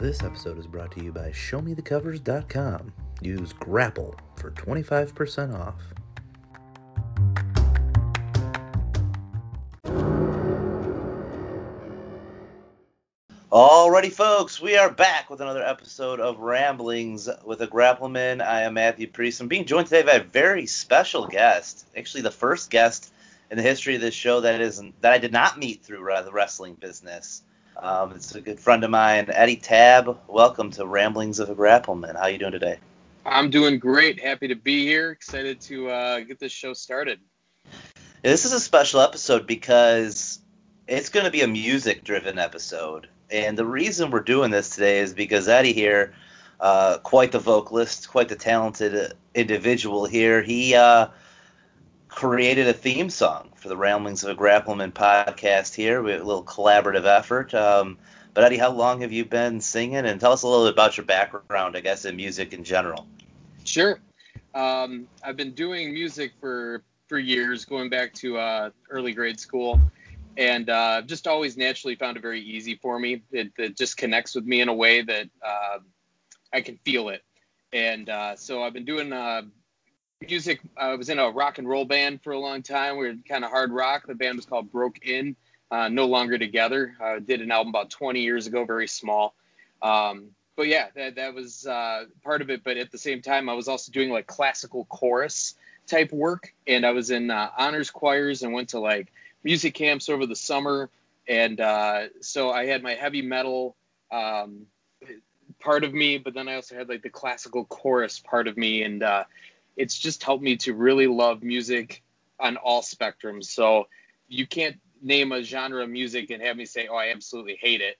This episode is brought to you by ShowMeTheCovers.com. Use Grapple for 25% off. Alrighty, folks, we are back with another episode of Ramblings with a Grappleman. I am Matthew Priest. I'm being joined today by a very special guest. Actually, the first guest in the history of this show that isn't that I did not meet through uh, the wrestling business. Um, it's a good friend of mine, Eddie Tabb. Welcome to Ramblings of a Grappleman. How you doing today? I'm doing great. Happy to be here. Excited to uh, get this show started. This is a special episode because it's going to be a music-driven episode. And the reason we're doing this today is because Eddie here, uh, quite the vocalist, quite the talented individual here, he uh, created a theme song for the Ramblings of a Grappleman podcast here. We have a little collaborative effort. Um, but Eddie, how long have you been singing? And tell us a little bit about your background, I guess, in music in general. Sure. Um, I've been doing music for for years, going back to uh, early grade school and uh, just always naturally found it very easy for me. It, it just connects with me in a way that uh, I can feel it. And uh, so I've been doing uh, music. I was in a rock and roll band for a long time. We were kind of hard rock. The band was called Broke In. Uh, no longer together. I did an album about 20 years ago, very small. Um, but yeah, that, that was uh, part of it. But at the same time, I was also doing like classical chorus type work, and I was in honors choirs and went to like music camps over the summer, and uh, so I had my heavy metal um, part of me, but then I also had like the classical chorus part of me, and uh, it's just helped me to really love music on all spectrums. So you can't name a genre of music and have me say, "Oh, I absolutely hate it."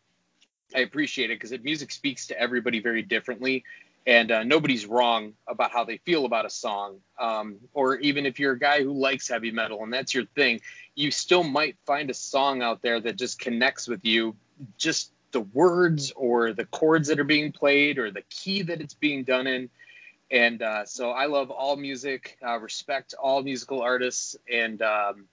I appreciate it because music speaks to everybody very differently, and uh, nobody's wrong about how they feel about a song. Um, or even if you're a guy who likes heavy metal and that's your thing, you still might find a song out there that just connects with you. Just the words or the chords that are being played or the key that it's being done in. And uh, so I love all music, uh, respect all musical artists, and um,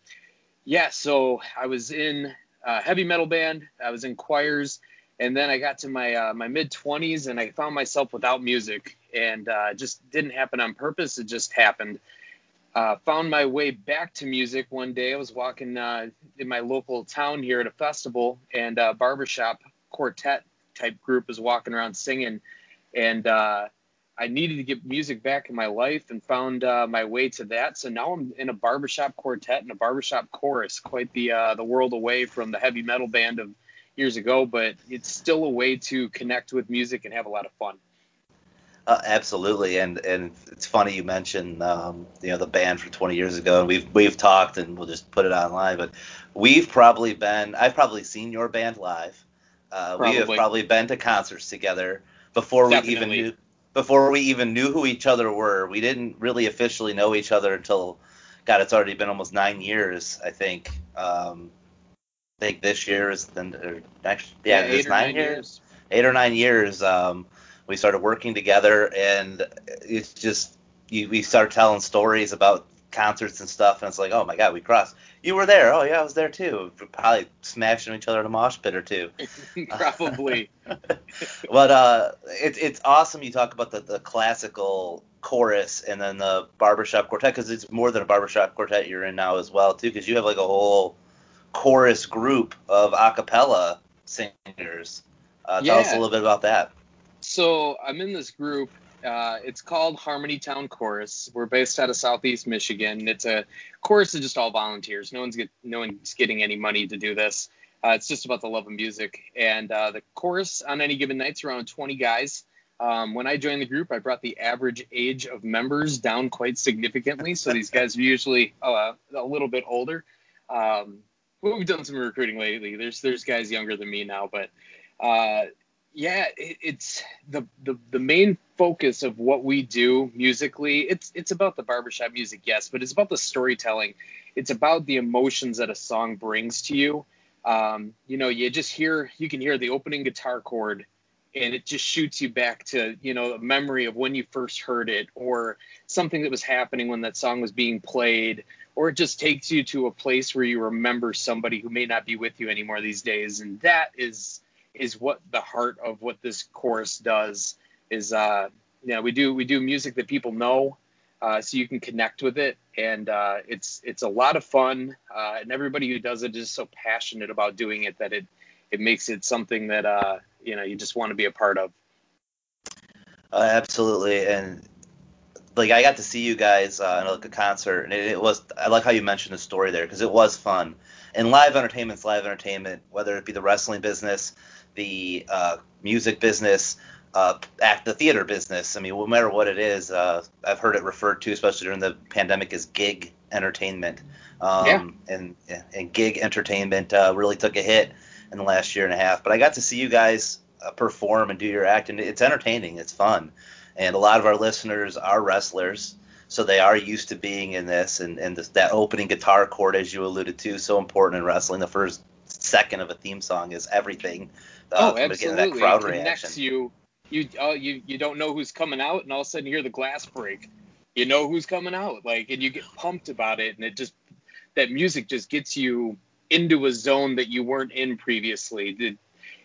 yeah. So I was in a heavy metal band. I was in choirs and then I got to my uh, my mid 20s and I found myself without music and uh, just didn't happen on purpose. It just happened. Uh, found my way back to music one day. I was walking in my local town here at a festival and a barbershop quartet type group was walking around singing and I needed to get music back in my life and found uh, my way to that. So now I'm in a barbershop quartet and a barbershop chorus, quite the the world away from the heavy metal band of years ago, but it's still a way to connect with music and have a lot of fun. Uh, absolutely, and and it's funny you mentioned um, you know the band from 20 years ago, and we've we've talked, and we'll just put it online. But we've probably been, I've probably seen your band live. Uh, we have probably been to concerts together before Definitely. we even knew before we even knew who each other were. We didn't really officially know each other until God, it's already been almost nine years, I think. Um, I think this year is then next yeah, yeah it's nine, nine years, years, eight or nine years. Um, we started working together, and it's just you, we started telling stories about concerts and stuff, and it's like, oh my god, we crossed. You were there. Oh yeah, I was there too. Probably smashing each other in a mosh pit or two. Probably. but uh, it's it's awesome. You talk about the, the classical chorus and then the barbershop quartet because it's more than a barbershop quartet you're in now as well too because you have like a whole chorus group of a cappella singers. Uh, tell us a little bit about that. So I'm in this group. Uh, it's called Harmony Town Chorus. We're based out of Southeast Michigan. It's a chorus of just all volunteers. No one's get, no one's getting any money to do this. Uh, it's just about the love of music. And uh, the chorus on any given night's around 20 guys. Um, when I joined the group, I brought the average age of members down quite significantly. So these guys are usually uh, a little bit older. Um, we've done some recruiting lately. There's there's guys younger than me now, but uh, yeah, it, it's the, the the main focus of what we do musically. It's it's about the barbershop music, yes, but it's about the storytelling. It's about the emotions that a song brings to you. Um, you know, you just hear you can hear the opening guitar chord and it just shoots you back to you know a memory of when you first heard it or something that was happening when that song was being played or it just takes you to a place where you remember somebody who may not be with you anymore these days and that is is what the heart of what this chorus does is uh you know we do we do music that people know uh, so you can connect with it. And uh, it's it's a lot of fun uh, and everybody who does it is so passionate about doing it that it it makes it something that uh you know you just want to be a part of. Uh, absolutely. And like I got to see you guys uh, in like a concert, and it, it, was I like how you mentioned the story there because it was fun. And live entertainment's live entertainment, whether it be the wrestling business, the uh, music business, uh, act the theater business. I mean, no matter what it is, uh, I've heard it referred to, especially during the pandemic, as gig entertainment. Um, yeah. And and gig entertainment uh, really took a hit in the last year and a half. But I got to see you guys uh, perform and do your act, and it's entertaining. It's fun and a lot of our listeners are wrestlers so they are used to being in this and, and this, that opening guitar chord as you alluded to so important in wrestling the first second of a theme song is everything uh, oh absolutely that crowd it connects reaction. you you uh, you you don't know who's coming out and all of a sudden you hear the glass break you know who's coming out like and you get pumped about it and it just that music just gets you into a zone that you weren't in previously it,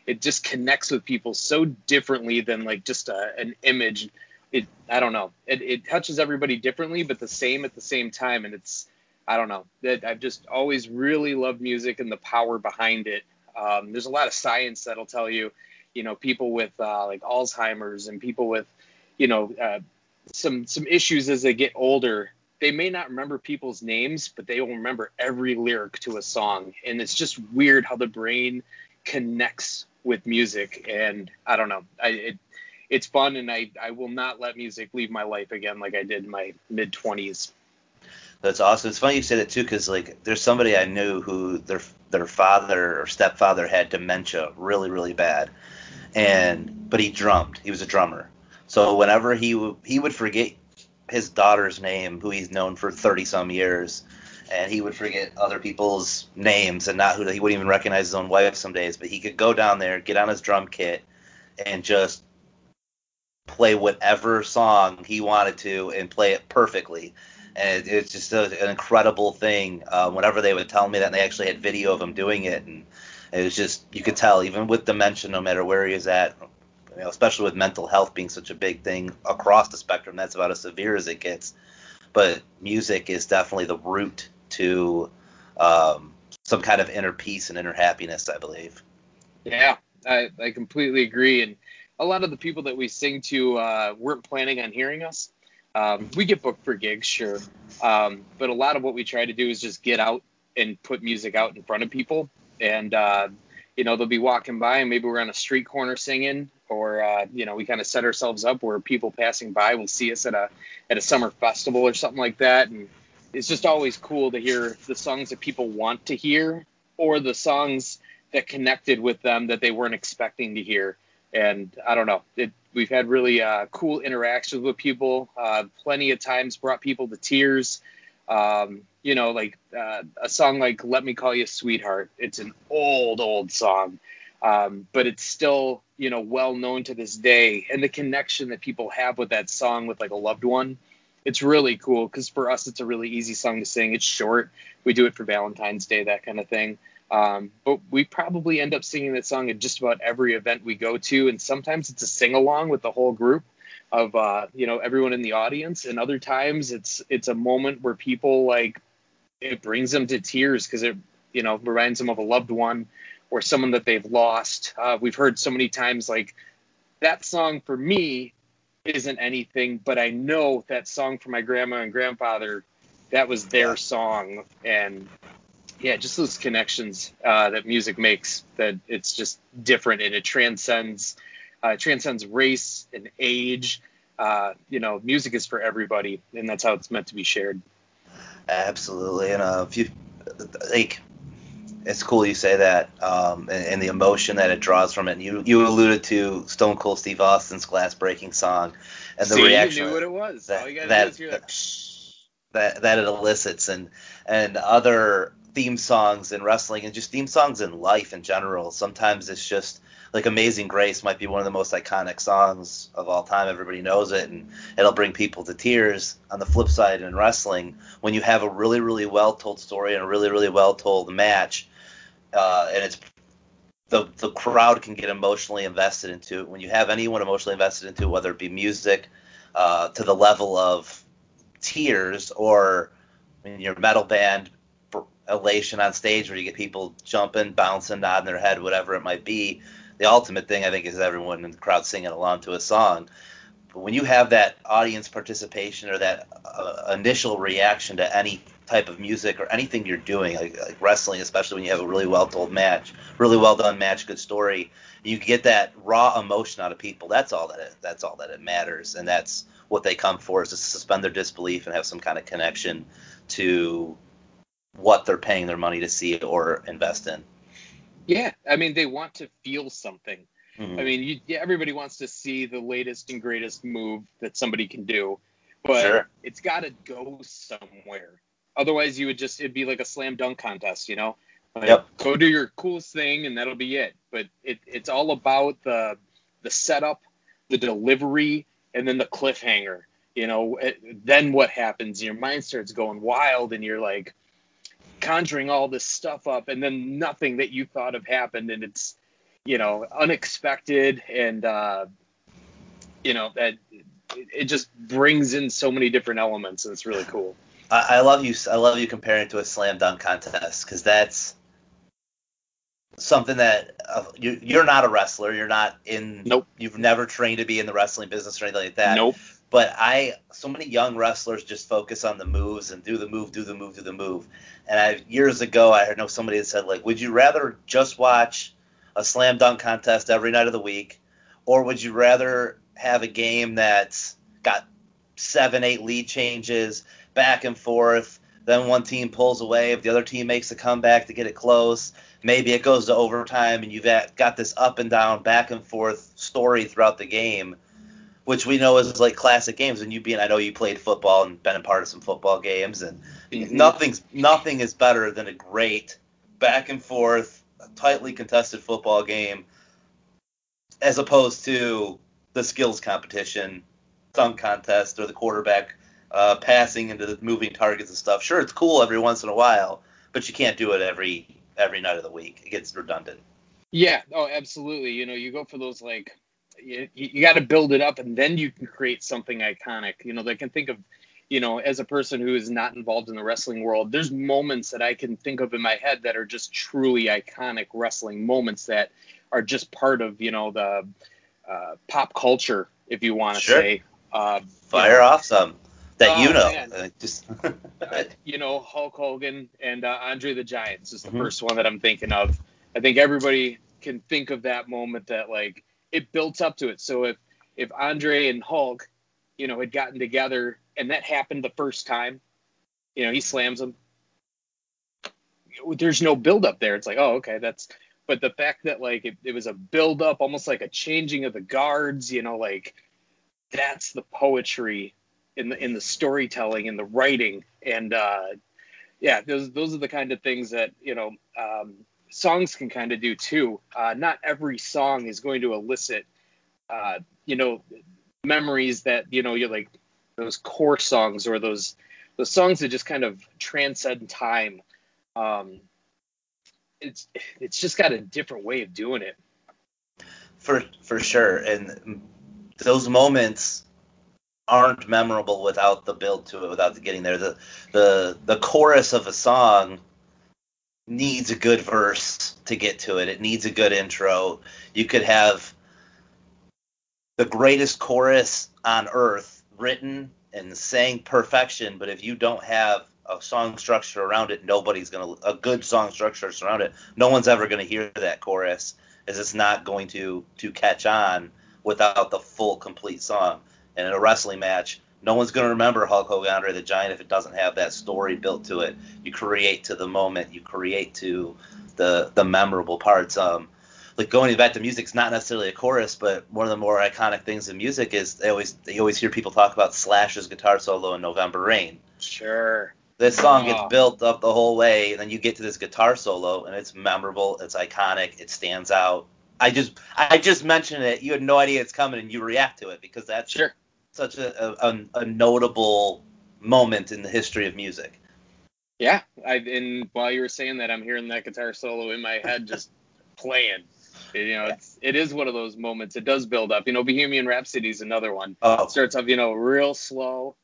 it just connects with people so differently than like just a, an image. It I don't know. It, it touches everybody differently, but the same at the same time. And it's I don't know. That I've just always really loved music and the power behind it. Um, there's a lot of science that'll tell you, you know, people with uh, like Alzheimer's and people with, you know, uh, some some issues as they get older. They may not remember people's names, but they will remember every lyric to a song. And it's just weird how the brain connects with music, and I don't know, I, it, it's fun, and I I will not let music leave my life again like I did in my mid twenties. That's awesome. It's funny you say that too, because like there's somebody I knew who their their father or stepfather had dementia really really bad, and but he drummed. He was a drummer. So whenever he w- he would forget his daughter's name, who he's known for 30 some years, and he would forget other people's names and not who he wouldn't even recognize his own wife some days. But he could go down there, get on his drum kit, and just play whatever song he wanted to and play it perfectly. And it, it's just a, an incredible thing. Uh, whenever they would tell me that, and they actually had video of him doing it, and it was just you could tell even with dementia, no matter where he is at. You know, especially with mental health being such a big thing across the spectrum, that's about as severe as it gets. But music is definitely the root to um, some kind of inner peace and inner happiness, I believe. Yeah, I, I completely agree. And a lot of the people that we sing to uh, weren't planning on hearing us. Um, we get booked for gigs, sure, um, but a lot of what we try to do is just get out and put music out in front of people. And uh, you know, they'll be walking by, and maybe we're on a street corner singing, or uh, you know, we kind of set ourselves up where people passing by will see us at a at a summer festival or something like that, and it's just always cool to hear the songs that people want to hear or the songs that connected with them that they weren't expecting to hear. And I don't know, it, we've had really uh, cool interactions with people. Uh, plenty of times brought people to tears. Um, you know, like uh, a song like "Let Me Call You Sweetheart." It's an old, old song, um, but it's still you know well known to this day. And the connection that people have with that song with like a loved one it's really cool because for us it's a really easy song to sing. It's short. We do it for Valentine's Day, that kind of thing. Um, but we probably end up singing that song at just about every event we go to, and sometimes it's a sing along with the whole group of uh, you know everyone in the audience, and other times it's it's a moment where people like it brings them to tears because it you know reminds them of a loved one or someone that they've lost. Uh, we've heard so many times like that song for me isn't anything, but I know that song for my grandma and grandfather, that was their song, and yeah, just those connections uh, that music makes. That it's just different and it transcends uh, transcends race and age. Uh, you know, music is for everybody, and that's how it's meant to be shared. Absolutely, and uh, if you like it's cool you say that, um, and, and, the emotion that it draws from it. And you you alluded to Stone Cold Steve Austin's glass breaking song, and the See, reaction you knew what it was. That that, that, that, that it elicits, and and other theme songs in wrestling, and just theme songs in life in general. Sometimes it's just like Amazing Grace might be one of the most iconic songs of all time. Everybody knows it, and it'll bring people to tears. On the flip side, in wrestling, when you have a really, really well told story and a really, really well told match, uh, and it's the the crowd can get emotionally invested into it. When you have anyone emotionally invested into it, whether it be music, uh, to the level of tears, or in your metal band elation on stage where you get people jumping, bouncing, nodding their head, whatever it might be. The ultimate thing I think is everyone in the crowd singing along to a song. But when you have that audience participation or that uh, initial reaction to any type of music or anything you're doing, like, like, wrestling, especially when you have a really well told match, really well done match, good story, you get that raw emotion out of people. That's all that it, that's all that it matters, and that's what they come for is to suspend their disbelief and have some kind of connection to what they're paying their money to see or invest in. Yeah, I mean they want to feel something. Mm-hmm. I mean, you, yeah, everybody wants to see the latest and greatest move that somebody can do, but sure. it's got to go somewhere. Otherwise, you would just it'd be like a slam dunk contest, you know. Like, yep. Go do your coolest thing, and that'll be it. But it, it's all about the the setup, the delivery, and then the cliffhanger. You know, it, then what happens? Your mind starts going wild, and you're like conjuring all this stuff up, and then nothing that you thought of happened, and it's you know unexpected, and uh, you know that it just brings in so many different elements, and it's really cool. I, I love you. I love you comparing it to a slam dunk contest because that's something that uh, you, you're not a wrestler. You're not in. Nope. You've never trained to be in the wrestling business or anything like that. Nope. But I, so many young wrestlers just focus on the moves and do the move, do the move, do the move. And I, years ago, I know somebody had said like, would you rather just watch a slam dunk contest every night of the week, or would you rather have a game that's got seven, eight lead changes back and forth? Then one team pulls away. If the other team makes a comeback to get it close, maybe it goes to overtime, and you've got this up and down, back and forth story throughout the game which we know is like classic games. And you being, I know you played football and been a part of some football games, and mm-hmm. nothing's nothing is better than a great back and forth, tightly contested football game, as opposed to the skills competition, dunk contest, or the quarterback uh, passing into the moving targets and stuff. Sure, it's cool every once in a while, but you can't do it every every night of the week. It gets redundant. Yeah. Oh, absolutely. You know, you go for those like you, you got to build it up and then you can create something iconic. You know they can think of you know as a person who is not involved in the wrestling world there's moments that i can think of in my head that are just truly iconic wrestling moments that are just part of you know the uh, pop culture if you want to sure. say. Uh, fire you know, off some that you oh, know uh, just uh, you know hulk hogan and uh, andre the giant is the mm-hmm. first one that i'm thinking of. I think everybody can think of that moment that like it built up to it. So if if Andre and Hulk, you know, had gotten together and that happened the first time, you know, he slams him. There's no build up there. It's like, oh, okay, that's. But the fact that like it, it was a build up, almost like a changing of the guards, you know, like that's the poetry in the in the storytelling and the writing and uh yeah those those are the kind of things that you know um songs can kind of do too. Uh, not every song is going to elicit, uh, you know, memories that you know you're like those core songs or those those songs that just kind of transcend time. Um, it's it's just got a different way of doing it. For for sure, and those moments aren't memorable without the build to it, without getting there. The the the chorus of a song needs a good verse to get to it. It needs a good intro. You could have the greatest chorus on earth written and sang perfection, but if you don't have a song structure around it, nobody's gonna a good song structure around it. No one's ever gonna hear that chorus, as it's not going to to catch on without the full complete song. And in a wrestling match, no one's going to remember Hulk Hogan Andre the Giant if it doesn't have that story built to it. You create to the moment, you create to the the memorable parts. Um, like going back to music, it's not necessarily a chorus, but one of the more iconic things in music is they always you always hear people talk about Slash's guitar solo in November Rain. Sure. This song gets built up the whole way, and then you get to this guitar solo, and it's memorable, it's iconic, it stands out. I just I just mentioned it. You had no idea it's coming, and you react to it because that's sure such a, a, a notable moment in the history of music. Yeah, I and while you were saying that, I'm hearing that guitar solo in my head just playing. You know, it's it is one of those moments. It does build up. You know, Bohemian Rhapsody is another one. Oh. It starts off, you know, real slow,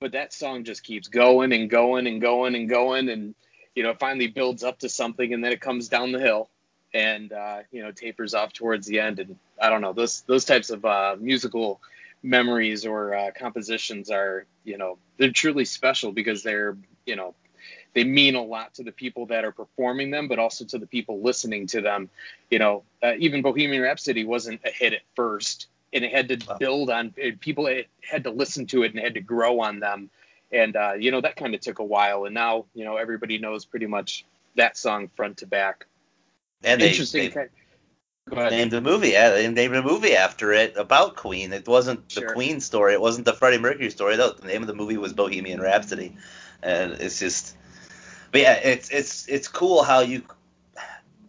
but that song just keeps going and going and going and going, and you know, it finally builds up to something, and then it comes down the hill, and uh, you know, tapers off towards the end. And I don't know, those those types of uh, musical memories or uh, compositions are, you know, they're truly special because they're, you know, they mean a lot to the people that are performing them, but also to the people listening to them. You know, uh, even Bohemian Rhapsody wasn't a hit at first, and it had to build on it, people. It had to listen to it and it had to grow on them, and uh, you know that kind of took a while. And now, you know, everybody knows pretty much that song front to back. And they, Interesting. they named a movie. Yeah, they named a movie after it about Queen. It wasn't the Queen story. It wasn't the Freddie Mercury story. though. The name of the movie was Bohemian Rhapsody, and it's just. But yeah, it's it's it's cool how you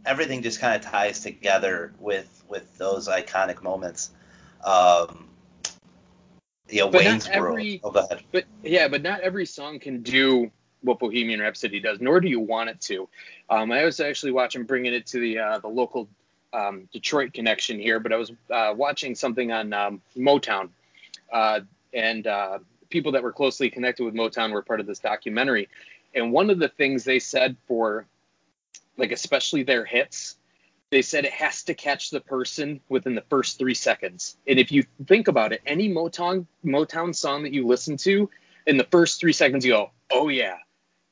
everything just kind of ties together with with those iconic moments. Um, know, But Wayne's World. Oh. But yeah, but not every song can do what Bohemian Rhapsody does, nor do you want it to. Um, I was actually watching, bringing it to the uh, the local um, Detroit connection here, but I was uh, watching something on um, Motown, uh, and uh, people that were closely connected with Motown were part of this documentary. And one of the things they said for, like especially their hits, they said it has to catch the person within the first three seconds. And if you think about it, any Motown Motown song that you listen to, in the first three seconds you go, oh yeah.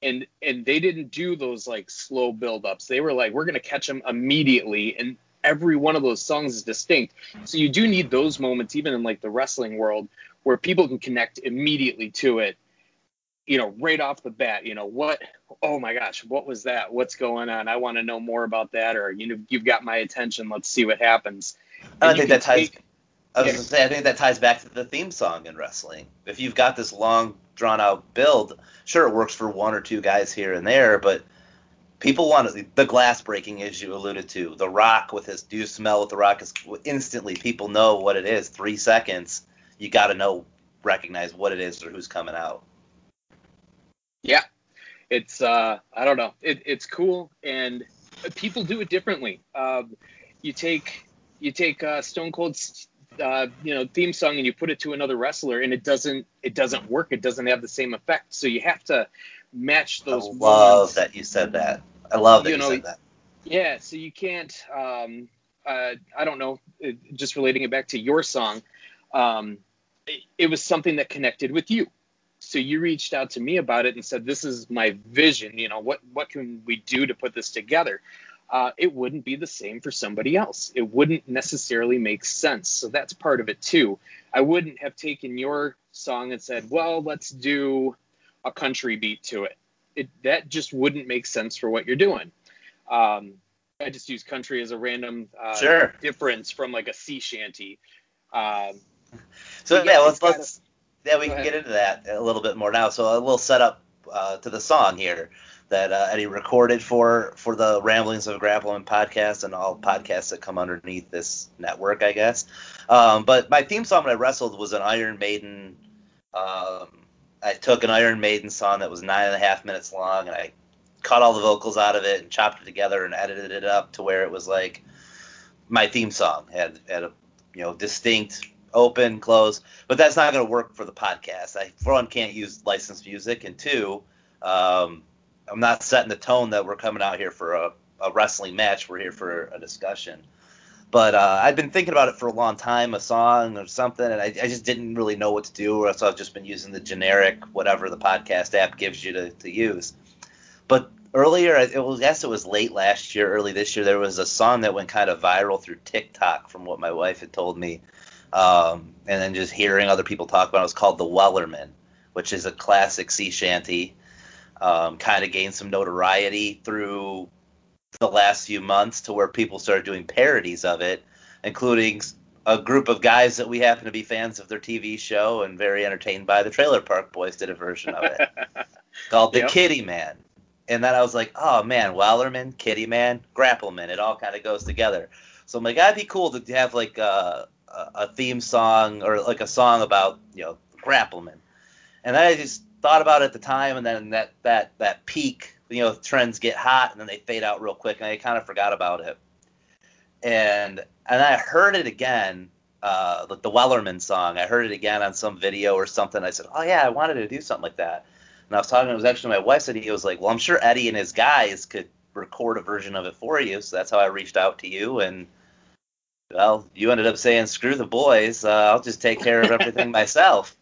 And and they didn't do those like slow build-ups. They were like, we're gonna catch them immediately, and every one of those songs is distinct. So you do need those moments, even in like the wrestling world, where people can connect immediately to it. You know, right off the bat, you know what? Oh my gosh, what was that? What's going on? I want to know more about that. Or you know, you've got my attention. Let's see what happens. I And you think that ties. take- I was yeah. gonna say, I think that ties back to the theme song in wrestling. If you've got this long, drawn out build, sure it works for one or two guys here and there, but people want it- the glass breaking, as you alluded to. The Rock with his "Do you smell what the Rock is?" Instantly, people know what it is. Three seconds, you got to know, recognize what it is or who's coming out. Yeah, it's uh, I don't know, it, it's cool, and people do it differently. Um, you take you take uh, Stone Cold's uh, you know theme song and you put it to another wrestler, and it doesn't it doesn't work. It doesn't have the same effect. So you have to match I those. love moments. that you said that. I love that You you, know, said that. Yeah, so you can't. Um, uh, I don't know. Just relating it back to your song, um, it, it was something that connected with you. So you reached out to me about it and said, "This is my vision. You know, what what can we do to put this together?" Uh, it wouldn't be the same for somebody else. It wouldn't necessarily make sense. So that's part of it too. I wouldn't have taken your song and said, "Well, let's do a country beat to it." It that just wouldn't make sense for what you're doing. Um, I just use country as a random uh, Sure. difference from like a sea shanty. Um, So Yeah, let's gotta- let's yeah we can ahead. get into that a little bit more now. So uh, we'll set up uh, to the song here that uh, Eddie recorded for for the Ramblings of Grappling podcast and all podcasts that come underneath this network, I guess. Um, but my theme song when I wrestled was an Iron Maiden. Um, I took an Iron Maiden song that was nine and a half minutes long and I cut all the vocals out of it and chopped it together and edited it up to where it was like my theme song. Had had a you know distinct open close but that's not going to work for the podcast. I for one can't use licensed music and two um, i'm not setting the tone that we're coming out here for a, a wrestling match. We're here for a discussion but uh, I've been thinking about it for a long time, a song or something, and I, I just didn't really know what to do. So I've just been using the generic whatever the podcast app gives you to, to use. But earlier, it was, I guess it was late last year, early this year, there was a song that went kind of viral through TikTok from what my wife had told me. Um, and then just hearing other people talk about it, it was called The Wellerman, which is a classic sea shanty. Um, kind of gained some notoriety through the last few months to where people started doing parodies of it, including a group of guys that we happen to be fans of their TV show and very entertained by. The Trailer Park Boys did a version of it called The Yep. Kitty Man. And then I was like, oh man, Wellerman, Kitty Man, Grappleman, it all kind of goes together. So I'm like, that'd be cool to have like a, a theme song or like a song about you know Grappleman. And then I just thought about it at the time, and then that that that peak, you know, trends get hot and then they fade out real quick, and I kind of forgot about it. and and I heard it again, uh, the, the Wellerman song. I heard it again on some video or something. I said, oh yeah, I wanted to do something like that. And I was talking. It was actually my wife said he was like, well, I'm sure Eddie and his guys could record a version of it for you. So that's how I reached out to you and. Well, you ended up saying, "Screw the boys. Uh, I'll just take care of everything myself."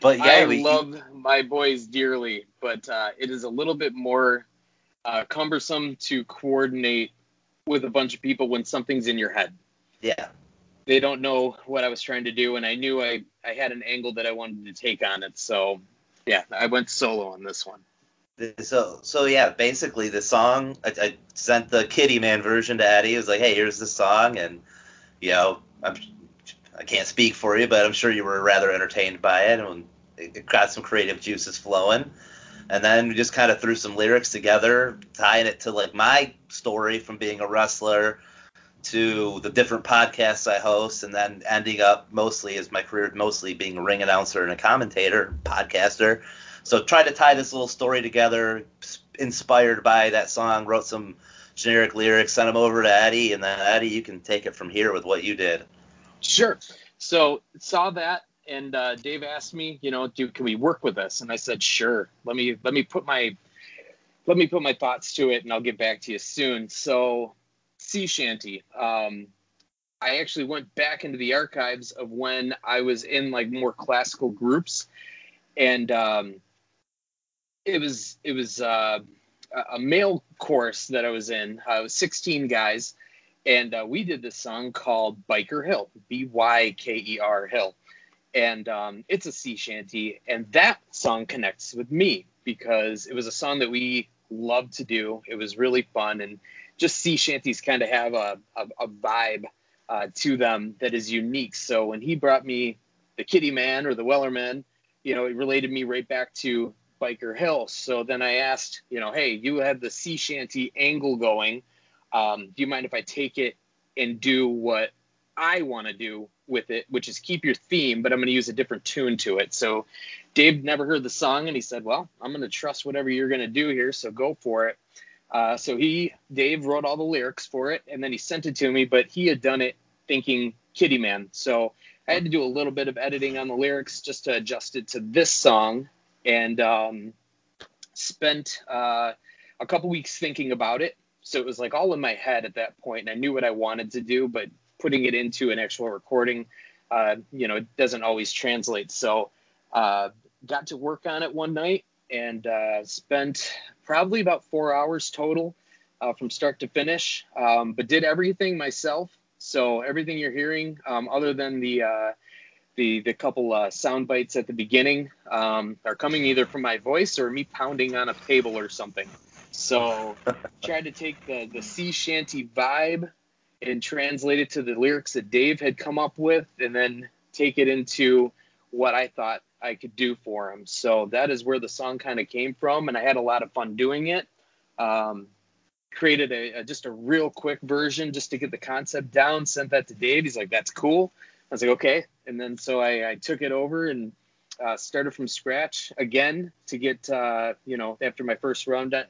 But yeah, I we, love my boys dearly, but uh, it is a little bit more uh, cumbersome to coordinate with a bunch of people when something's in your head. Yeah. They don't know what I was trying to do, and I knew I, I had an angle that I wanted to take on it. So, yeah, I went solo on this one. So, so yeah, basically the song, I, I sent the Kitty Man version to Eddie. It was like, hey, here's the song, and you know, I'm, I can't speak for you, but I'm sure you were rather entertained by it, and it got some creative juices flowing and then we just kind of threw some lyrics together, tying it to like my story from being a wrestler to the different podcasts I host, and then ending up mostly as my career mostly being a ring announcer and a commentator, podcaster. So tried to tie this little story together, inspired by that song. Wrote some generic lyrics, sent them over to Eddie, and then Eddie, you can take it from here with what you did. Sure. So saw that and uh, Dave asked me, you know, do can we work with this? And I said, sure. Let me let me put my let me put my thoughts to it, and I'll get back to you soon. So, sea shanty. Um, I actually went back into the archives of when I was in like more classical groups, and um, it was it was uh, a male chorus that I was in. I was 16 guys, and uh, we did this song called Byker Hill, B Y K E R Hill and um, it's a sea shanty, and that song connects with me because it was a song that we loved to do. It was really fun, and just sea shanties kind of have a, a, a vibe uh, to them that is unique. So when he brought me the Kitty Man or the Wellerman, you know, it related me right back to Byker Hill. So then I asked, you know, hey, you have the sea shanty angle going. Um, do you mind if I take it and do what I want to do with it, which is keep your theme, but I'm going to use a different tune to it. So Dave never heard the song and he said, well, I'm going to trust whatever you're going to do here. So go for it. Uh, so he, Dave wrote all the lyrics for it and then he sent it to me, but he had done it thinking Kitty Man. So I had to do a little bit of editing on the lyrics just to adjust it to this song and um, spent uh, a couple weeks thinking about it. So it was like all in my head at that point, and I knew what I wanted to do, but putting it into an actual recording, uh, you know, it doesn't always translate. So, uh, got to work on it one night and uh, spent probably about four hours total uh, from start to finish, um, but did everything myself. So everything you're hearing, um, other than the uh, the the couple uh, sound bites at the beginning, um, are coming either from my voice or me pounding on a table or something. So tried to take the the sea shanty vibe and translate it to the lyrics that Dave had come up with and then take it into what I thought I could do for him. So that is where the song kind of came from, and I had a lot of fun doing it. Um, created a, a, just a real quick version just to get the concept down. Sent that to Dave. He's like, "That's cool." I was like, "Okay." And then so I, I took it over and uh, started from scratch again to get uh, you know after my first round uh,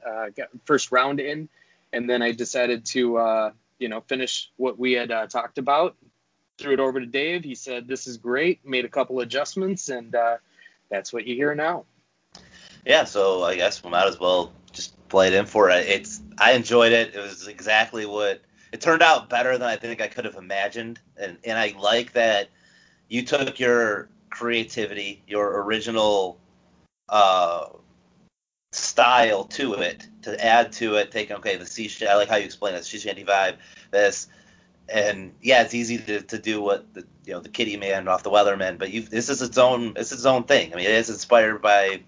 first round in, and then I decided to uh, you know, finish what we had uh, talked about. Threw it over to Dave. He said, "This is great." Made a couple adjustments, and uh, that's what you hear now. Yeah, so I guess we might as well just play it in for it. It's I enjoyed it. It was exactly what it turned out better than I think I could have imagined, and and I like that you took your creativity, your original uh, style to it to add to it. Taking okay, the sea I like how you explain it, sea shanty vibe. This and yeah, it's easy to, to do what the you know the Kitty Man off the Wellerman, but you this is its own it's its own thing. I mean, it is inspired by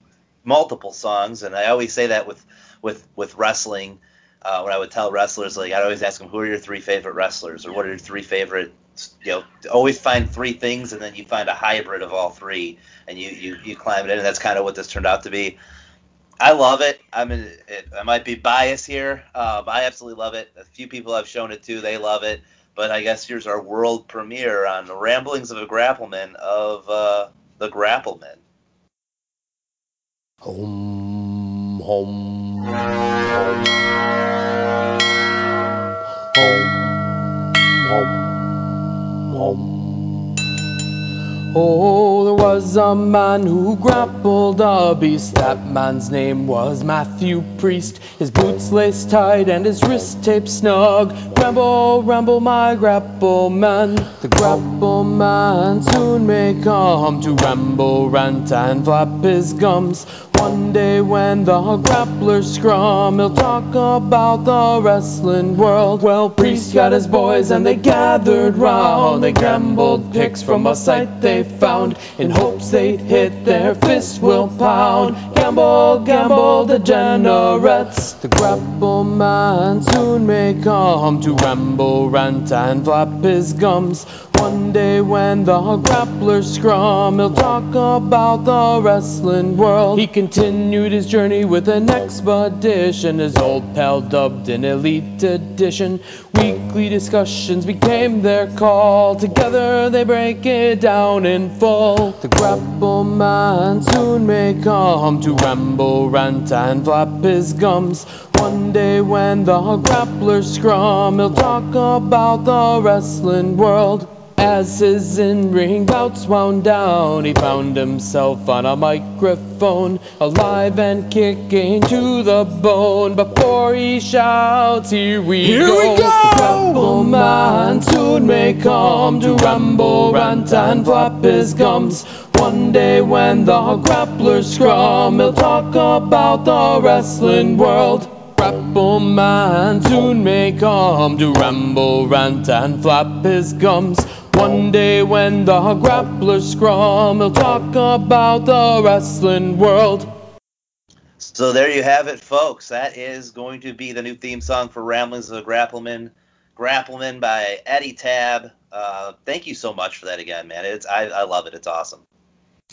multiple songs, and I always say that with with with wrestling. Uh, when I would tell wrestlers, like I'd always ask them, who are your three favorite wrestlers, or what are your three favorite you know always find three things and then you find a hybrid of all three and you you, you climb it in and that's kind of what this turned out to be I love it. I mean, it, I might be biased here. Um, I absolutely love it. A few people I've shown it to, they love it. But I guess here's our world premiere on the Ramblings of a Grappleman of uh, the Grappleman. Home, home, home, home. Om. Oh, there was a man who grappled a beast. That man's name was Matthew Priest. His boots laced tight and his wrist taped snug. Ramble, ramble, my grapple man. The grapple man soon may come to ramble, rant, and flap his gums. One day when the grapplers scrum, he'll talk about the wrestling world. Well, Priest got his boys and they gathered round. They gambled picks from a site they found in hopes they'd hit their fists will pound. Gamble, gamble, degenerates. The grapple man soon may come to ramble, rant, and flap his gums. One day when the grapplers scrum, he'll talk about the wrestling world. He continued his journey with an expedition, his old pal dubbed an elite edition. Weekly discussions became their call. Together they break it down in full. The grapple man soon may come to ramble, rant, and flap his gums. One day when the grapplers scrum, he'll talk about the wrestling world. As his in-ring bouts wound down, he found himself on a microphone, alive and kicking to the bone. Before he shouts, here we Here go. we go! Man soon may come to ramble, rant, and flap his gums. One day when the grapplers scrum, he'll talk about the wrestling world. Grapple man soon may come to ramble, rant, and flap his gums. One day when the grapplers scrum, he'll talk about the wrestling world. So there you have it, folks. That is going to be the new theme song for Ramblings of the Grappleman. Grappleman by Eddie Tabb. Uh, thank you so much for that again, man. It's I, I love it. It's awesome.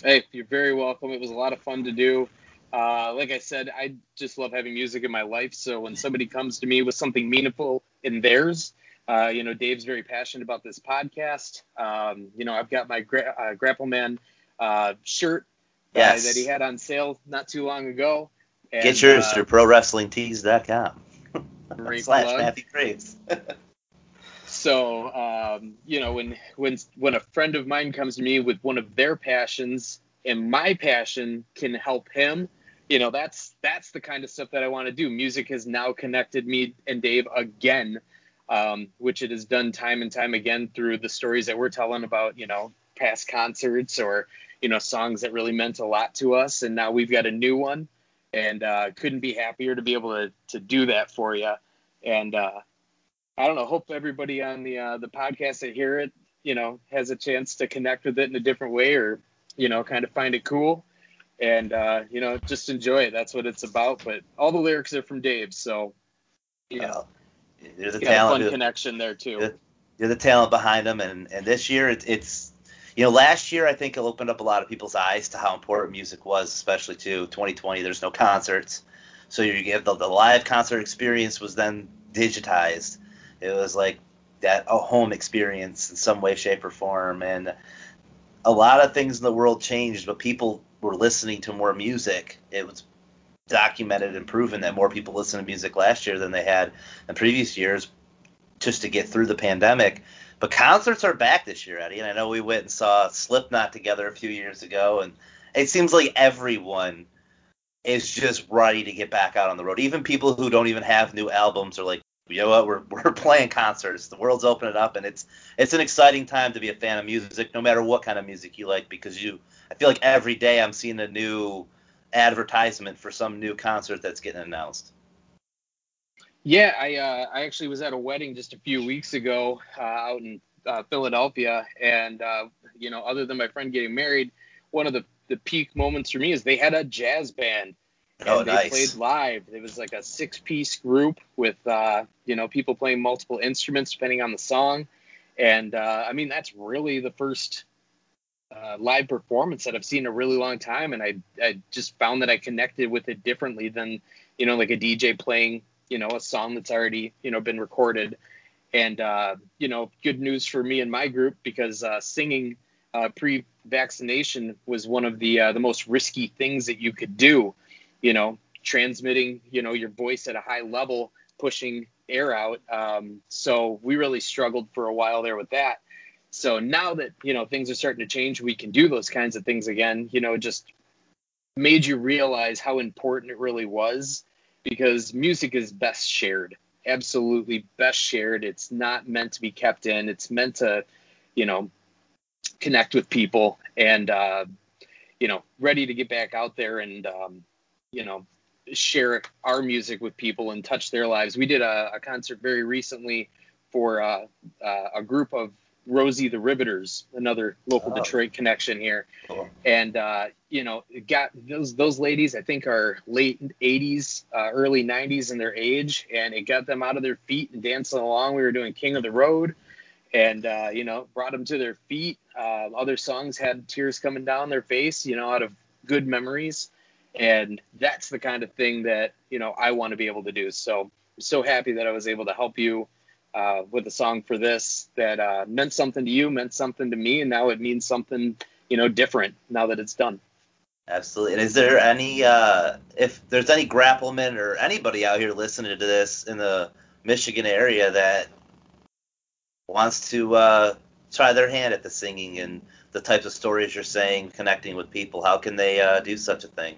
Hey, you're very welcome. It was a lot of fun to do. Uh, like I said, I just love having music in my life. So when somebody comes to me with something meaningful in theirs, uh, you know, Dave's very passionate about this podcast. Um, you know, I've got my gra- uh, Grappleman uh, shirt uh, Yes. that he had on sale not too long ago. And, Get yours uh, through ProWrestlingTees.com great slash plug. Matthew Graves. So, um, you know, when when when a friend of mine comes to me with one of their passions, and my passion can help him, you know, that's that's the kind of stuff that I want to do. Music has now connected me and Dave again, um, which it has done time and time again through the stories that we're telling about, you know, past concerts or you know songs that really meant a lot to us, and now we've got a new one, and uh, couldn't be happier to be able to to do that for you, and. Uh, I don't know. Hope everybody on the uh, the podcast that hear it, you know, has a chance to connect with it in a different way, or you know, kind of find it cool, and uh, you know, just enjoy it. That's what it's about. But all the lyrics are from Dave, so you know, There's a a talent. fun connection there too. Yeah. you're the talent behind them, and and this year it's, it's you know last year I think it opened up a lot of people's eyes to how important music was, especially to 2020. There's no concerts, so you get the, the live concert experience was then digitized. It was like that a home experience in some way, shape, or form, and a lot of things in the world changed, but people were listening to more music. It was documented and proven that more people listened to music last year than they had in previous years just to get through the pandemic. But concerts are back this year, Eddie, and I know we went and saw Slipknot together a few years ago, and it seems like everyone is just ready to get back out on the road. Even people who don't even have new albums are like, you know what, we're we're playing concerts. The world's opening up, and it's it's an exciting time to be a fan of music, no matter what kind of music you like, because you, I feel like every day I'm seeing a new advertisement for some new concert that's getting announced. Yeah, I uh, I actually was at a wedding just a few weeks ago uh, out in uh, Philadelphia, and uh, you know, other than my friend getting married, one of the the peak moments for me is they had a jazz band. And Oh, they nice. played live. It was like a six-piece group with uh, you know people playing multiple instruments depending on the song, and uh, I mean that's really the first uh, live performance that I've seen in a really long time, and I I just found that I connected with it differently than you know like a DJ playing you know a song that's already you know been recorded, and uh, you know good news for me and my group because uh, singing uh, pre-vaccination was one of the uh, the most risky things that you could do, you know transmitting you know your voice at a high level, pushing air out. Um, so we really struggled for a while there with that. So now that you know things are starting to change, we can do those kinds of things again. You know, just made you realize how important it really was because music is best shared absolutely best shared. It's not meant to be kept in. It's meant to you know connect with people and uh, you know ready to get back out there and um, you know share our music with people and touch their lives. We did a, a concert very recently for uh, uh, a group of Rosie the Riveters, another local oh. Detroit connection here. Cool. And uh, you know, got those those ladies I think are late 80s, uh, early 90s in their age, and it got them out of their feet and dancing along. We were doing King of the Road, and uh, you know, brought them to their feet. Uh, other songs had tears coming down their face, you know, out of good memories. And that's the kind of thing that you know I want to be able to do. So I'm so happy that I was able to help you uh, with a song for this that uh, meant something to you, meant something to me, and now it means something, you know, different now that it's done. Absolutely. And is there any, uh, if there's any grappleman or anybody out here listening to this in the Michigan area that wants to uh, try their hand at the singing and the types of stories you're saying, connecting with people, how can they uh, do such a thing?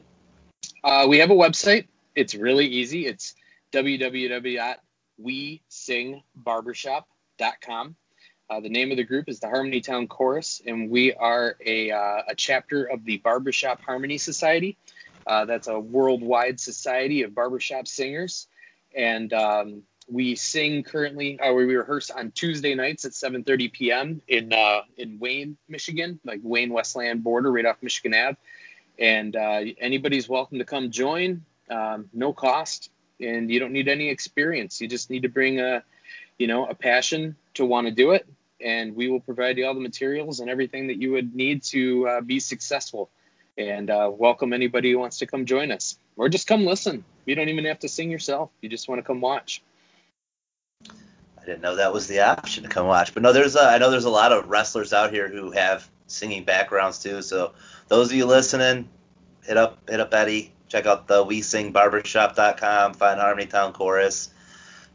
Uh, we have a website. It's really easy. It's www WeSingBarbershop.com. Uh, the name of the group is the Harmony Town Chorus, and we are a, uh, a chapter of the Barbershop Harmony Society. Uh, that's a worldwide society of barbershop singers. And um, we sing currently, uh, we rehearse on Tuesday nights at 7:30 p.m. in uh, in Wayne, Michigan, like Wayne Westland border, right off Michigan Ave. And uh, anybody's welcome to come join. Um, no cost and you don't need any experience. You just need to bring a, you know, a passion to want to do it, and we will provide you all the materials and everything that you would need to uh, be successful. And uh, welcome anybody who wants to come join us, or just come listen. You don't even have to sing yourself. You just want to come watch. I didn't know that was the option to come watch, but no, there's a, I know there's a lot of wrestlers out here who have singing backgrounds too. So those of you listening, hit up hit up Eddie Check out the We Sing Barbershop.com. Find Harmony Town Chorus.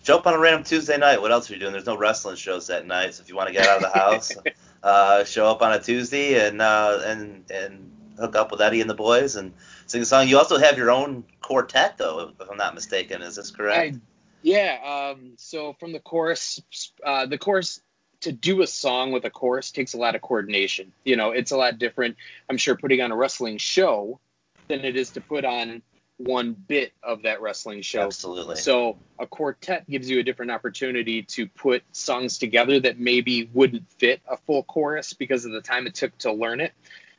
Jump on a random Tuesday night. What else are you doing? There's no wrestling shows that night, so if you want to get out of the house, uh, show up on a Tuesday and uh, and and hook up with Eddie and the boys and sing a song. You also have your own quartet, though, if I'm not mistaken. Is this correct? I, yeah. Um, so from the chorus, uh, the chorus to do a song with a chorus takes a lot of coordination. You know, it's a lot different. I'm sure putting on a wrestling show than it is to put on one bit of that wrestling show. Absolutely. So a quartet gives you a different opportunity to put songs together that maybe wouldn't fit a full chorus because of the time it took to learn it.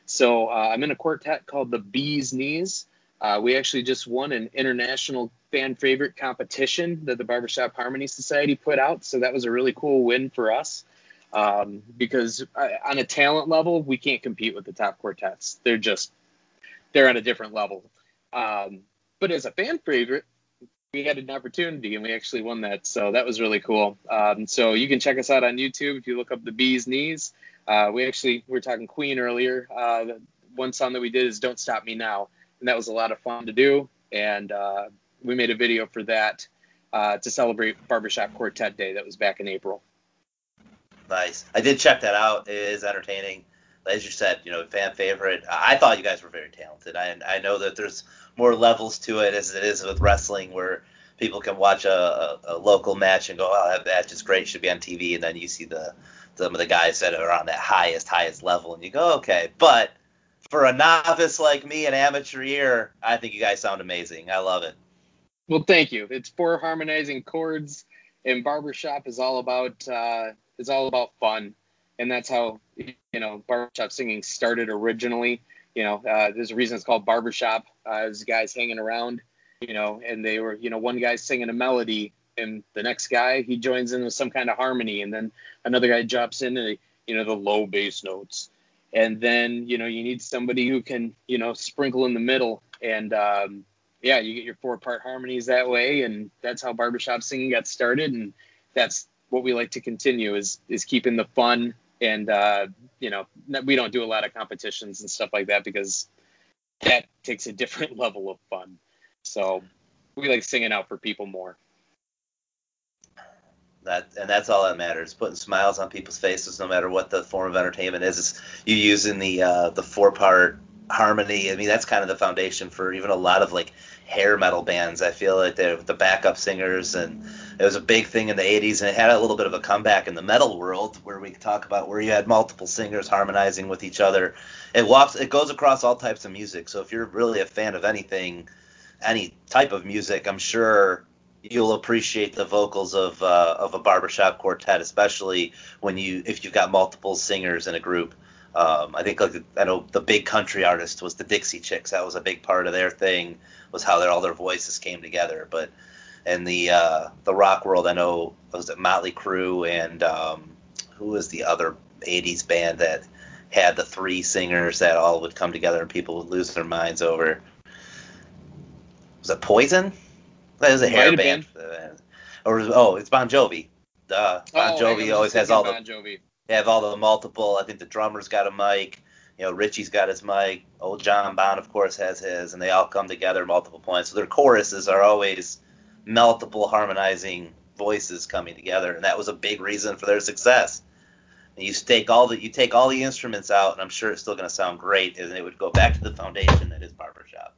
So uh, I'm in a quartet called the Bees Knees. Uh, we actually just won an international fan favorite competition that the Barbershop Harmony Society put out. So that was a really cool win for us. Um, because uh, on a talent level, we can't compete with the top quartets. They're just they're on a different level. Um, but as a fan favorite, we had an opportunity and we actually won that. So that was really cool. Um, so you can check us out on YouTube if you look up the Bees Knees. Uh, we actually we were talking Queen earlier. Uh, one song that we did is "Don't Stop Me Now," and that was a lot of fun to do. And uh, we made a video for that uh, to celebrate Barbershop Quartet Day. That was back in April. Nice. I did check that out. It is entertaining as you said, you know, fan favorite. I thought you guys were very talented. I I know that there's more levels to it as it is with wrestling, where people can watch a, a, a local match and go, "Oh, that match is great, should be on TV," and then you see the some of the guys that are on that highest highest level, and you go, "Okay," but for a novice like me, an amateur ear, I think you guys sound amazing. I love it. Well, thank you. It's for harmonizing chords, and barbershop is all about uh, is all about fun and that's how you know barbershop singing started originally. You know, uh, there's a reason it's called barbershop. Uh, there's guys hanging around, you know, and they were, you know, one guy singing a melody, and the next guy he joins in with some kind of harmony, and then another guy drops in, and you know, the low bass notes, and then you know, you need somebody who can, you know, sprinkle in the middle, and um, yeah, you get your four part harmonies that way, and that's how barbershop singing got started, and that's what we like to continue is is keeping the fun and uh, you know we don't do a lot of competitions and stuff like that because that takes a different level of fun. So we like singing out for people more. That and that's all that matters. Putting smiles on people's faces, no matter what the form of entertainment is. It's you using the uh, the four part harmony. I mean, that's kind of the foundation for even a lot of like hair metal bands. I feel like they're the backup singers, and it was a big thing in the 80s, and it had a little bit of a comeback in the metal world where we talk about where you had multiple singers harmonizing with each other. It walks, it goes across all types of music. So if you're really a fan of anything, any type of music, I'm sure you'll appreciate the vocals of uh, of a barbershop quartet, especially when you if you've got multiple singers in a group. Um, I think like I know the big country artist was the Dixie Chicks. That was a big part of their thing was how their all their voices came together. But in the uh, the rock world, I know was it Motley Crue and um, who was the other '80s band that had the three singers that all would come together and people would lose their minds over. Was it Poison? That was a hair band. Or oh, it's Bon Jovi. Uh, bon Oh, Jovi always has all the Bon Jovi. They have all the multiple. I think the drummer's got a mic. You know, Richie's got his mic. Old Jon Bon, of course, has his, and they all come together multiple points. So their choruses are always multiple harmonizing voices coming together, and that was a big reason for their success. And you take all the you take all the instruments out, and I'm sure it's still going to sound great, and it would go back to the foundation that is barbershop.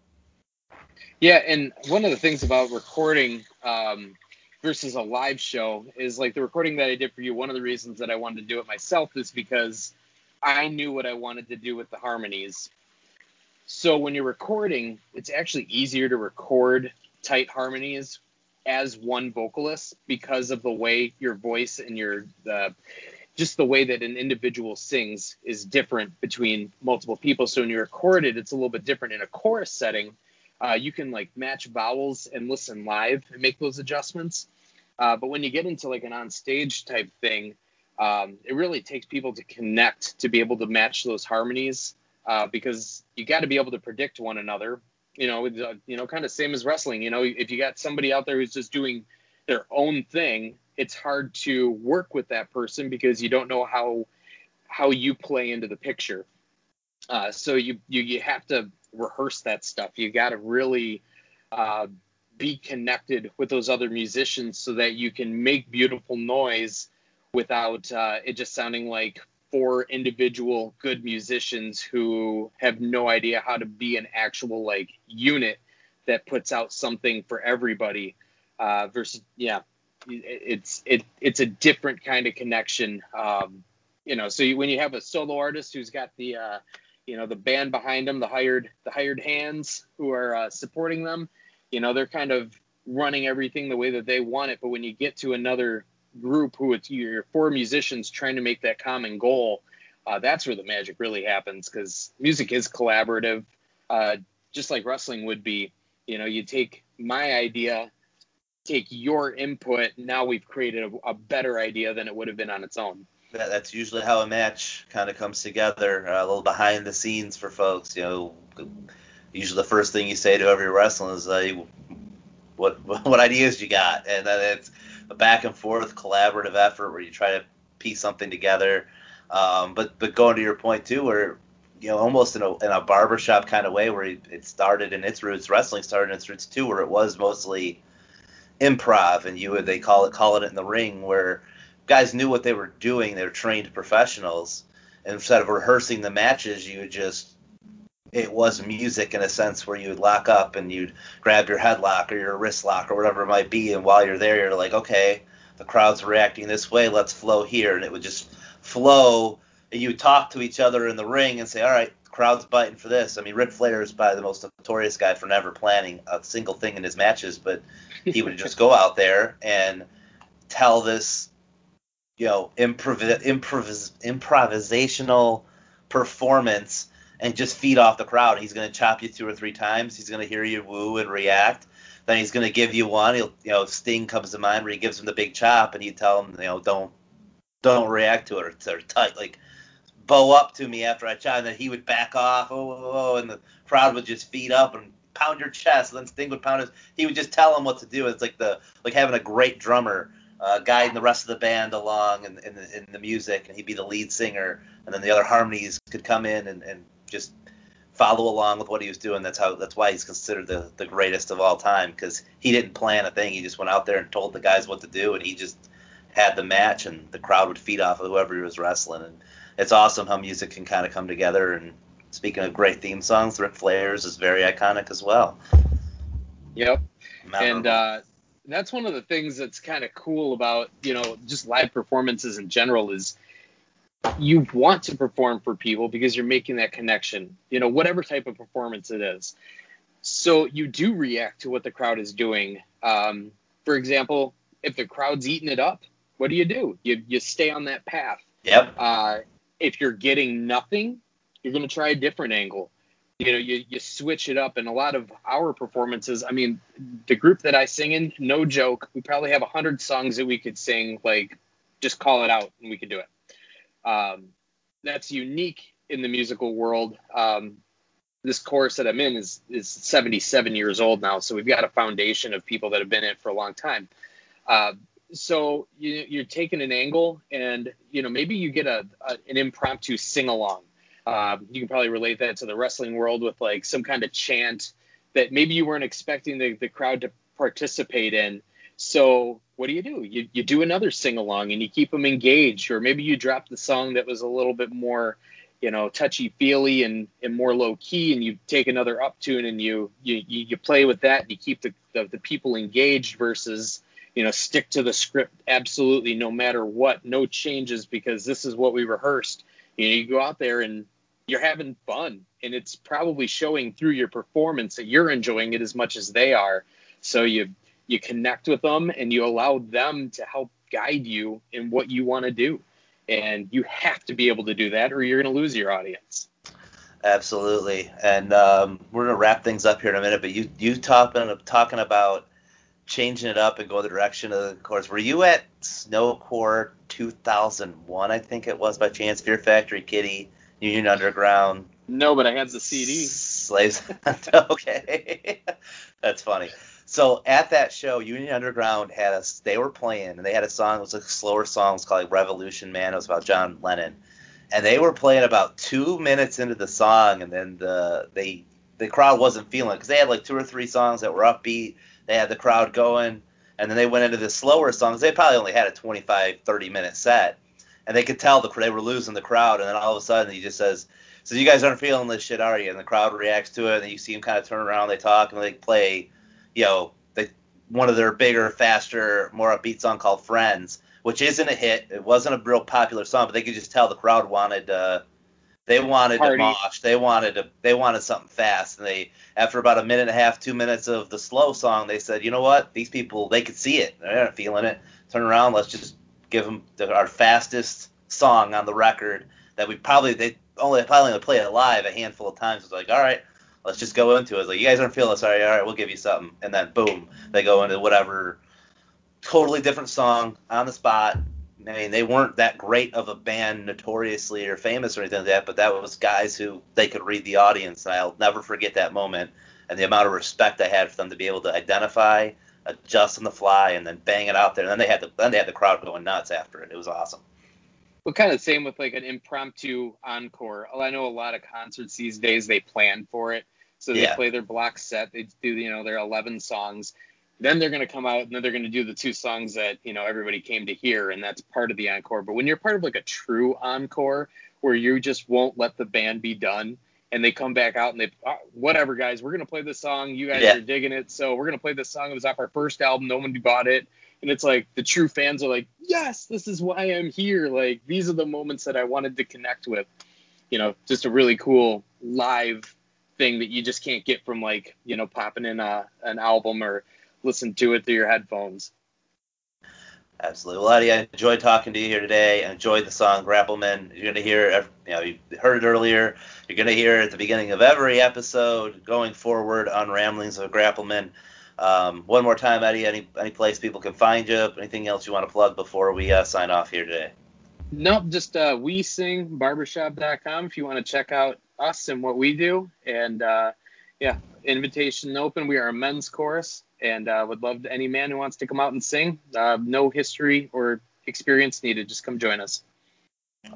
Yeah, and one of the things about recording um, versus a live show is like the recording that I did for you. One of the reasons that I wanted to do it myself is because I knew what I wanted to do with the harmonies. So when you're recording, it's actually easier to record tight harmonies as one vocalist because of the way your voice and your just the way that an individual sings is different between multiple people. So when you record it, it's a little bit different in a chorus setting uh, you can like match vowels and listen live and make those adjustments. Uh, but when you get into like an on stage type thing, um, it really takes people to connect to be able to match those harmonies uh, because you got to be able to predict one another. You know, uh, you know, kind of same as wrestling. You know, if you got somebody out there who's just doing their own thing, it's hard to work with that person because you don't know how how you play into the picture. Uh, so you, you you have to rehearse that stuff. You got to really uh, be connected with those other musicians so that you can make beautiful noise without uh, it just sounding like four individual good musicians who have no idea how to be an actual like unit that puts out something for everybody. Uh, versus, yeah, it's it it's a different kind of connection. Um, you know, so you, when you have a solo artist who's got the uh, you know the band behind them, the hired the hired hands who are uh, supporting them, you know, they're kind of running everything the way that they want it. But when you get to another group who it's your four musicians trying to make that common goal, uh, that's where the magic really happens because music is collaborative, uh, just like wrestling would be. You know, you take my idea, take your input. Now we've created a, a better idea than it would have been on its own. That, that's usually how a match kind of comes together. Uh, a little behind the scenes for folks. You know, usually the first thing you say to every wrestler is, "What what ideas you got?" And then it's a back and forth collaborative effort where you try to piece something together. Um, but but going to your point too, where you know almost in a in a barbershop kind of way where it started in its roots, wrestling started in its roots too, where it was mostly improv, and you would they call it call it in the ring where guys knew what they were doing. They were trained professionals. And instead of rehearsing the matches, you would just it was music in a sense where you would lock up and you'd grab your headlock or your wrist lock or whatever it might be, and while you're there, you're like, okay, the crowd's reacting this way, let's flow here, and it would just flow. And you would talk to each other in the ring and say, all right, crowd's biting for this. I mean, Ric Flair is probably the most notorious guy for never planning a single thing in his matches, but he would just go out there and tell this you know improv- improvis- improvisational performance and just feed off the crowd. He's going to chop you two or three times. He's going to hear you woo and react. Then he's going to give you one. He'll, you know, Sting comes to mind where he gives him the big chop, and you tell him, you know, don't don't react to it or, or tight like bow up to me after I chop. And then he would back off, oh, oh, oh, oh. and the crowd would just feed up and pound your chest. And then Sting would pound his. He would just tell him what to do. It's like the like having a great drummer uh, guiding the rest of the band along in, in, the, in the music, and he'd be the lead singer, and then the other harmonies could come in and, and just follow along with what he was doing. That's how that's why he's considered the, the greatest of all time because he didn't plan a thing. He just went out there and told the guys what to do, and he just had the match, and the crowd would feed off of whoever he was wrestling. And it's awesome how music can kind of come together. And speaking of great theme songs, Ric Flair's is very iconic as well. Yep. Memorable. And uh, that's one of the things that's kind of cool about you know just live performances in general is you want to perform for people because you're making that connection you know whatever type of performance it is. So you do react to what the crowd is doing. Um, for example if the crowd's eating it up what do you do? You, you stay on that path. Yep. Uh, if you're getting nothing you're going to try a different angle you know you, you switch it up and a lot of our performances i mean the group that i sing in no joke we probably have 100 songs that we could sing like just call it out and we could do it. Um, that's unique in the musical world. Um, this chorus that i'm in is is 77 years old now so we've got a foundation of people that have been in it for a long time. Uh, so you, you're taking an angle and you know maybe you get a, a an impromptu sing along um, you can probably relate that to the wrestling world with like some kind of chant that maybe you weren't expecting the, the crowd to participate in. So what do you do? You, you do another sing along and you keep them engaged, or maybe you drop the song that was a little bit more, you know, touchy feely and, and more low key, and you take another up tune and you you you play with that and you keep the, the, the people engaged versus you know stick to the script absolutely no matter what, no changes because this is what we rehearsed. You know, you go out there and you're having fun and it's probably showing through your performance that you're enjoying it as much as they are. So you you connect with them and you allow them to help guide you in what you want to do. And you have to be able to do that or you're going to lose your audience. Absolutely. And um, we're going to wrap things up here in a minute but you you talking talking about changing it up and going the direction of the course. Were you at SnoCore 2001 i think it was by chance? Fear factory Kittie Union Underground. No, but I had the CD. Slaves. okay, that's funny. So at that show, Union Underground had us. They were playing, and they had a song. It was a slower song. It was called like Revolution Man. It was about John Lennon, and they were playing about two minutes into the song, and then the they the crowd wasn't feeling it because they had like two or three songs that were upbeat. They had the crowd going, and then they went into the slower songs. They probably only had a 25, 30 minute set and they could tell the they were losing the crowd, and then all of a sudden he just says, "So you guys aren't feeling this shit, are you?" And the crowd reacts to it, and you see him kind of turn around, they talk, and they play, you know, they one of their bigger, faster, more upbeat song called "Friends," which isn't a hit. It wasn't a real popular song, but they could just tell the crowd wanted. Uh, they wanted Party. to mosh. They wanted to. They wanted something fast. And they, after about a minute and a half, two minutes of the slow song, they said, "You know what? These people, they could see it. They're not feeling it. Turn around. Let's just give them the, our fastest song on the record that we probably they only probably only played it live a handful of times. It's like, all right, let's just go into it. It's like you guys aren't feeling sorry. all right, we'll give you something, and then boom, they go into whatever totally different song on the spot. I mean, they weren't that great of a band notoriously or famous or anything like that, but that was guys who they could read the audience, and I'll never forget that moment and the amount of respect I had for them to be able to identify adjust on the fly, and then bang it out there. And then they had the then they had the crowd going nuts after it. It was awesome. Well, kind of the same with like an impromptu encore. I know a lot of concerts these days they plan for it, so they yeah. play their block set. They do you know their 11 songs. Then they're going to come out and then they're going to do the two songs that you know everybody came to hear, and that's part of the encore. But when you're part of like a true encore, where you just won't let the band be done, and they come back out and they oh, whatever guys we're gonna play this song. You guys yeah. are digging it. So we're gonna play this song. It was off our first album. No one bought it. And it's like the true fans are like yes this is why i'm here. Like these are the moments that i wanted to connect with. You know just a really cool live thing that you just can't get from like you know popping in a, an album or listen to it through your headphones Absolutely. Well, Eddie, I enjoyed talking to you here today. I enjoyed the song Grappleman. You're going to hear, you know, you heard it earlier. You're going to hear it at the beginning of every episode going forward on Ramblings of Grappleman. Um, one more time, Eddie, any, any place people can find you, anything else you want to plug before we uh, sign off here today? Nope, just uh, we sing barbershop.com if you want to check out us and what we do. And uh, yeah, invitation open. We are a men's chorus and uh, would love any man who wants to come out and sing. Uh, no history or experience needed. Just come join us.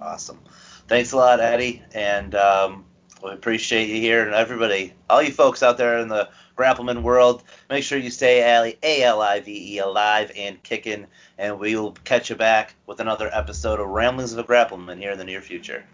Awesome. Thanks a lot, Eddie. And um, We appreciate you here, and everybody, all you folks out there in the Grappleman world, make sure you stay A L I V E alive and kicking, and we will catch you back with another episode of Ramblings of a Grappleman here in the near future.